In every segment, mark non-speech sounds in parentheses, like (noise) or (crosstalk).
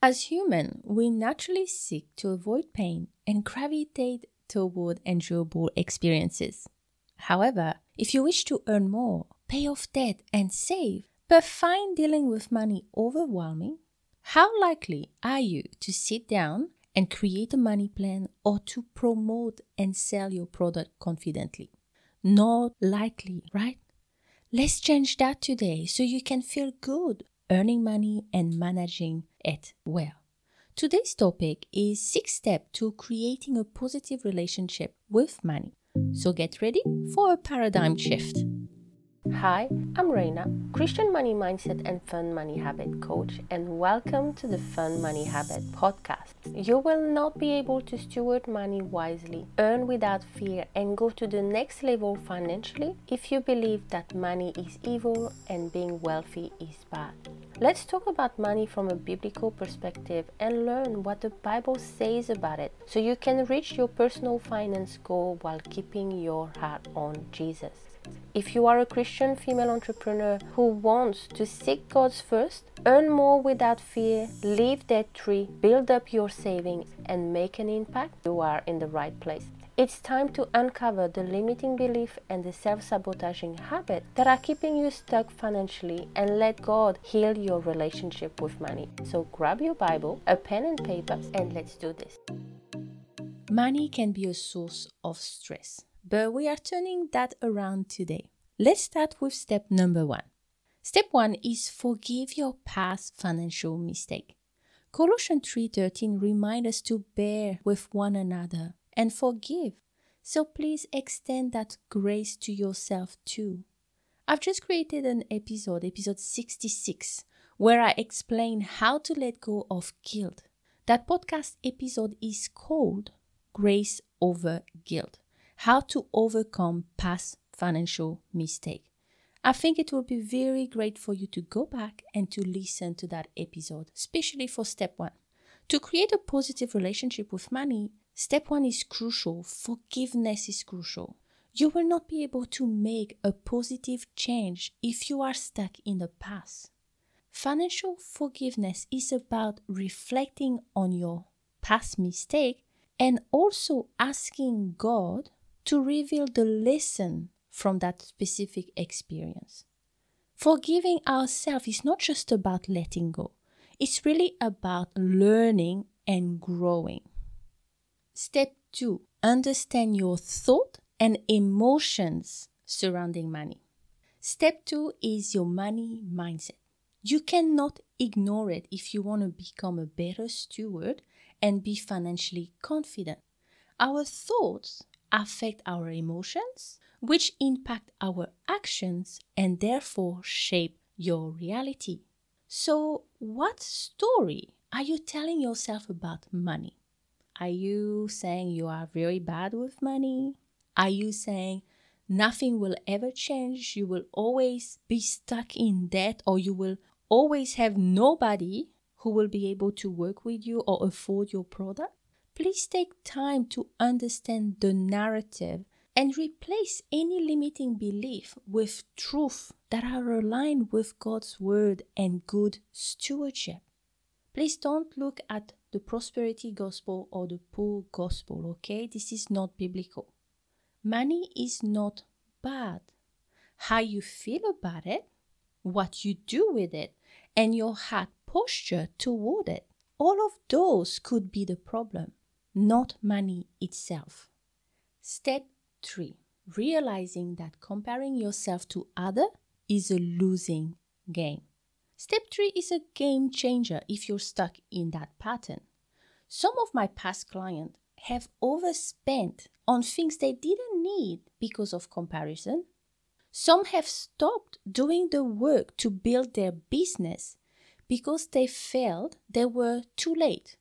As human, we naturally seek to avoid pain and gravitate toward enjoyable experiences. However, if you wish to earn more, pay off debt, and save, but find dealing with money overwhelming, how likely are you to sit down and create a money plan or to promote and sell your product confidently? Not likely, right? Let's change that today so you can feel good earning money and managing it well. Today's topic is six steps to creating a positive relationship with money. So get ready for a paradigm shift. Hi, I'm Reina, Christian money mindset and fun money habit coach, and welcome to the Fun Money Habit podcast. You will not be able to steward money wisely, earn without fear, and go to the next level financially if you believe that money is evil and being wealthy is bad. Let's talk about money from a biblical perspective and learn what the Bible says about it so you can reach your personal finance goal while keeping your heart on Jesus. If you are a Christian female entrepreneur who wants to seek God's first, earn more without fear, leave debt free, build up your savings, and make an impact, you are in the right place. It's time to uncover the limiting belief and the self sabotaging habit that are keeping you stuck financially and let God heal your relationship with money. So grab your Bible, a pen and paper, and let's do this. Money can be a source of stress but we are turning that around today. Let's start with step number one. Step one is forgive your past financial mistake. Colossians 3:13 remind us to bear with one another and forgive. So please extend that grace to yourself too. I've just created an episode, episode 66, where I explain how to let go of guilt. That podcast episode is called Grace Over Guilt how to overcome past financial mistake. I think it will be very great for you to go back and to listen to that episode, especially for step one. To create a positive relationship with money, step one is crucial. Forgiveness is crucial. You will not be able to make a positive change if you are stuck in the past. Financial forgiveness is about reflecting on your past mistake and also asking God to reveal the lesson from that specific experience. Forgiving ourselves is not just about letting go, it's really about learning and growing. Step two understand your thought and emotions surrounding money. Step two is your money mindset. You cannot ignore it if you want to become a better steward and be financially confident. Our thoughts affect our emotions, which impact our actions and therefore shape your reality. So, what story are you telling yourself about money? Are you saying you are very bad with money? Are you saying nothing will ever change? You will always be stuck in debt, or you will always have nobody who will be able to work with you or afford your product? Please take time to understand the narrative and replace any limiting belief with truth that are aligned with God's word and good stewardship. Please don't look at the prosperity gospel or the poor gospel, okay? This is not biblical. Money is not bad. How you feel about it, what you do with it, and your heart posture toward it, all of those could be the problem not money itself. Step 3 Realizing that comparing yourself to other is a losing game. Step 3 is a game changer if you're stuck in that pattern. Some of my past clients have overspent on things they didn't need because of comparison. Some have stopped doing the work to build their business because they felt they were too late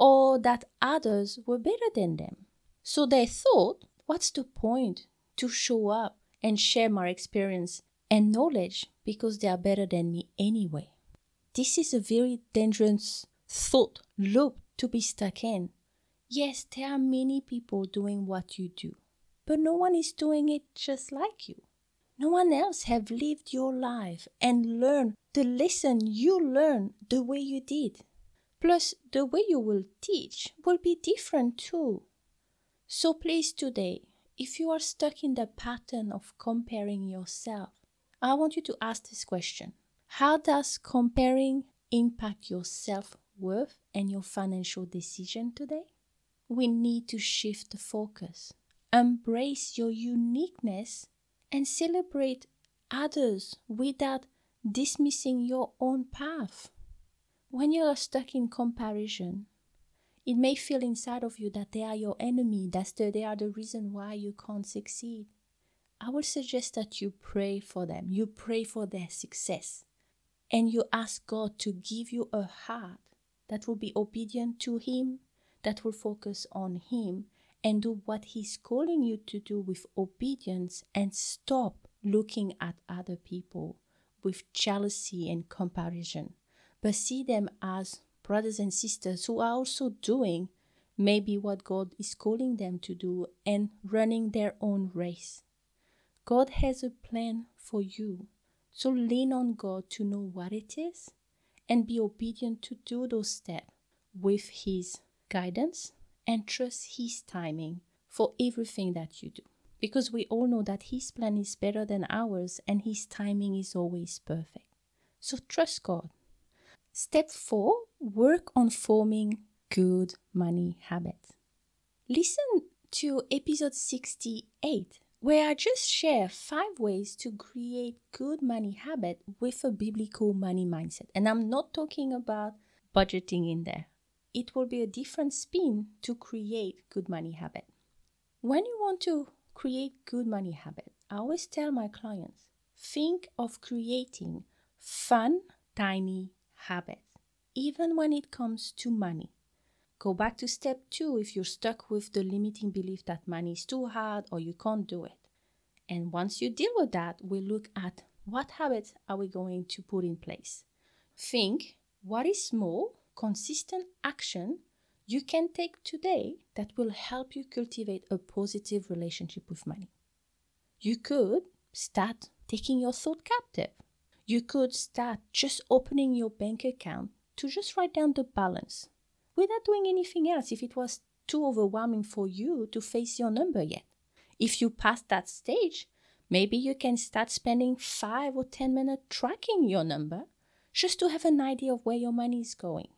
or that others were better than them. So they thought, what's the point to show up and share my experience and knowledge because they are better than me anyway? This is a very dangerous thought loop to be stuck in. Yes, there are many people doing what you do, but no one is doing it just like you. No one else have lived your life and learned the lesson you learned the way you did. Plus, the way you will teach will be different too. So, please, today, if you are stuck in the pattern of comparing yourself, I want you to ask this question How does comparing impact your self worth and your financial decision today? We need to shift the focus, embrace your uniqueness, and celebrate others without dismissing your own path. When you are stuck in comparison, it may feel inside of you that they are your enemy, that they are the reason why you can't succeed. I would suggest that you pray for them, you pray for their success, and you ask God to give you a heart that will be obedient to Him, that will focus on Him, and do what He's calling you to do with obedience and stop looking at other people with jealousy and comparison but see them as brothers and sisters who are also doing maybe what God is calling them to do and running their own race. God has a plan for you, so lean on God to know what it is and be obedient to do those steps with His guidance and trust His timing for everything that you do. Because we all know that His plan is better than ours and His timing is always perfect. So trust God Step 4 Work on forming good money habits. Listen to episode 68, where I just share five ways to create good money habit with a biblical money mindset. And I'm not talking about budgeting in there. It will be a different spin to create good money habit. When you want to create good money habit, I always tell my clients, think of creating fun, tiny habits, even when it comes to money. Go back to step two if you're stuck with the limiting belief that money is too hard or you can't do it. And once you deal with that, we look at what habits are we going to put in place. Think what is small, consistent action you can take today that will help you cultivate a positive relationship with money. You could start taking your thought captive. You could start just opening your bank account to just write down the balance without doing anything else if it was too overwhelming for you to face your number yet. If you pass that stage, maybe you can start spending 5 or 10 minutes tracking your number just to have an idea of where your money is going.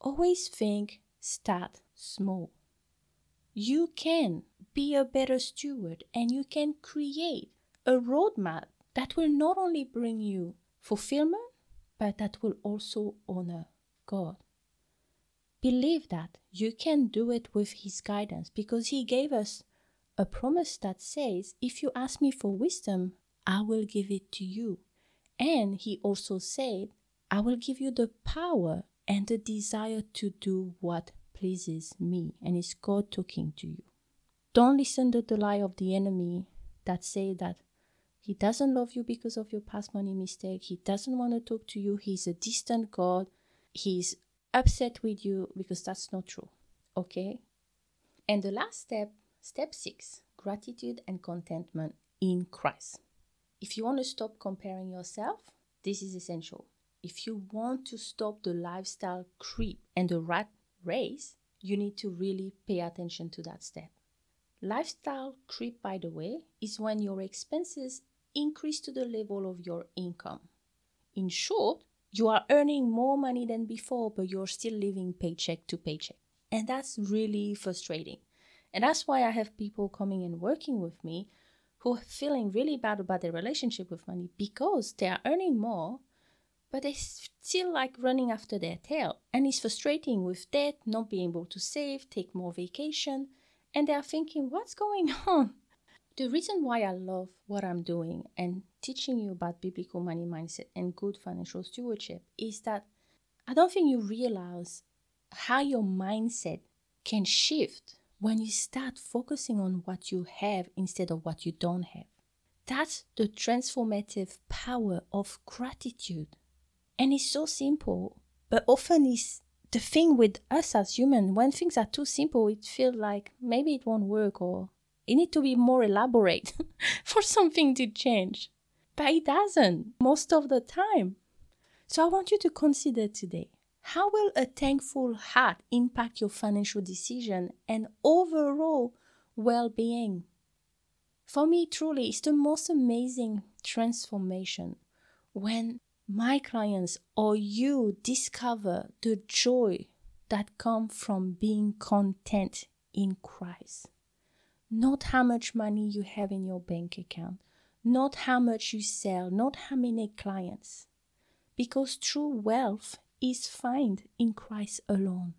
Always think start small. You can be a better steward and you can create a roadmap that will not only bring you fulfillment, but that will also honor God. Believe that you can do it with His guidance because He gave us a promise that says, If you ask me for wisdom, I will give it to you. And He also said, I will give you the power and the desire to do what pleases me. And it's God talking to you. Don't listen to the lie of the enemy that say that he doesn't love you because of your past money mistake. He doesn't want to talk to you. He's a distant God. He's upset with you because that's not true. Okay? And the last step, step six, gratitude and contentment in Christ. If you want to stop comparing yourself, this is essential. If you want to stop the lifestyle creep and the rat race, you need to really pay attention to that step. Lifestyle creep, by the way, is when your expenses increase to the level of your income. In short, you are earning more money than before, but you're still living paycheck to paycheck. And that's really frustrating. And that's why I have people coming and working with me who are feeling really bad about their relationship with money because they are earning more, but they still like running after their tail. And it's frustrating with debt, not being able to save, take more vacation. And they are thinking, what's going (laughs) on? The reason why I love what I'm doing and teaching you about biblical money mindset and good financial stewardship is that I don't think you realize how your mindset can shift when you start focusing on what you have instead of what you don't have. That's the transformative power of gratitude. And it's so simple, but often it's the thing with us as humans, when things are too simple, it feels like maybe it won't work or it need to be more elaborate (laughs) for something to change. But it doesn't most of the time. So I want you to consider today How will a thankful heart impact your financial decision and overall well being? For me, truly, it's the most amazing transformation when my clients or you discover the joy that comes from being content in Christ. Not how much money you have in your bank account, not how much you sell, not how many clients. Because true wealth is found in Christ alone.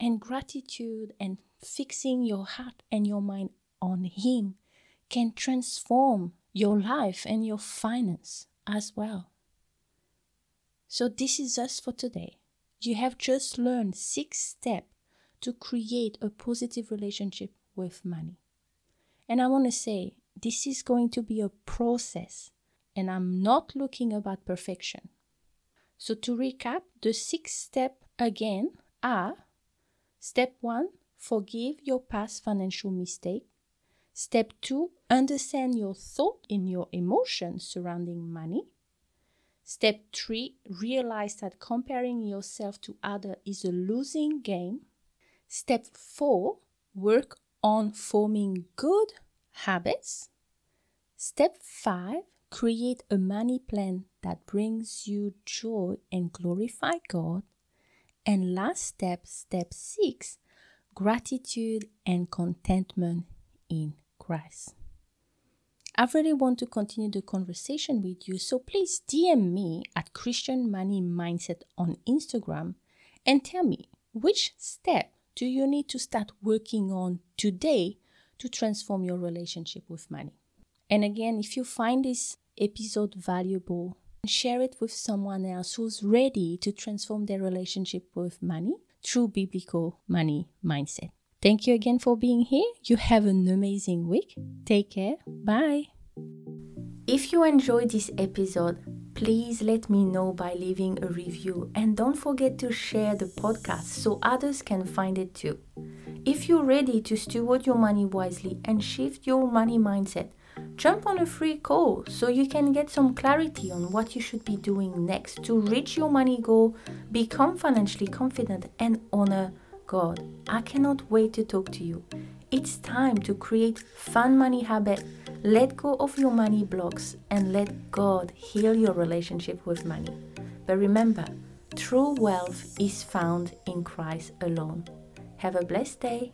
And gratitude and fixing your heart and your mind on Him can transform your life and your finance as well. So, this is us for today. You have just learned six steps to create a positive relationship with money. And I want to say this is going to be a process, and I'm not looking about perfection. So, to recap, the six steps again are step one, forgive your past financial mistake. Step two, understand your thought and your emotions surrounding money. Step three, realize that comparing yourself to others is a losing game. Step four, work on forming good habits. Step five, create a money plan that brings you joy and glorify God. And last step, step six, gratitude and contentment in Christ. I really want to continue the conversation with you, so please DM me at Christian Money Mindset on Instagram and tell me which step do you need to start working on today to transform your relationship with money. And again, if you find this episode valuable, share it with someone else who's ready to transform their relationship with money through biblical money mindset. Thank you again for being here. You have an amazing week. Take care. Bye. If you enjoyed this episode, please let me know by leaving a review and don't forget to share the podcast so others can find it too. If you're ready to steward your money wisely and shift your money mindset, jump on a free call so you can get some clarity on what you should be doing next to reach your money goal, become financially confident, and honor God. I cannot wait to talk to you. It's time to create fun money habit. let go of your money blocks, and let God heal your relationship with money. But remember, true wealth is found in Christ alone. Have a blessed day.